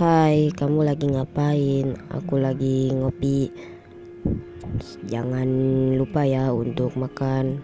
Hai, kamu lagi ngapain? Aku lagi ngopi. Jangan lupa ya untuk makan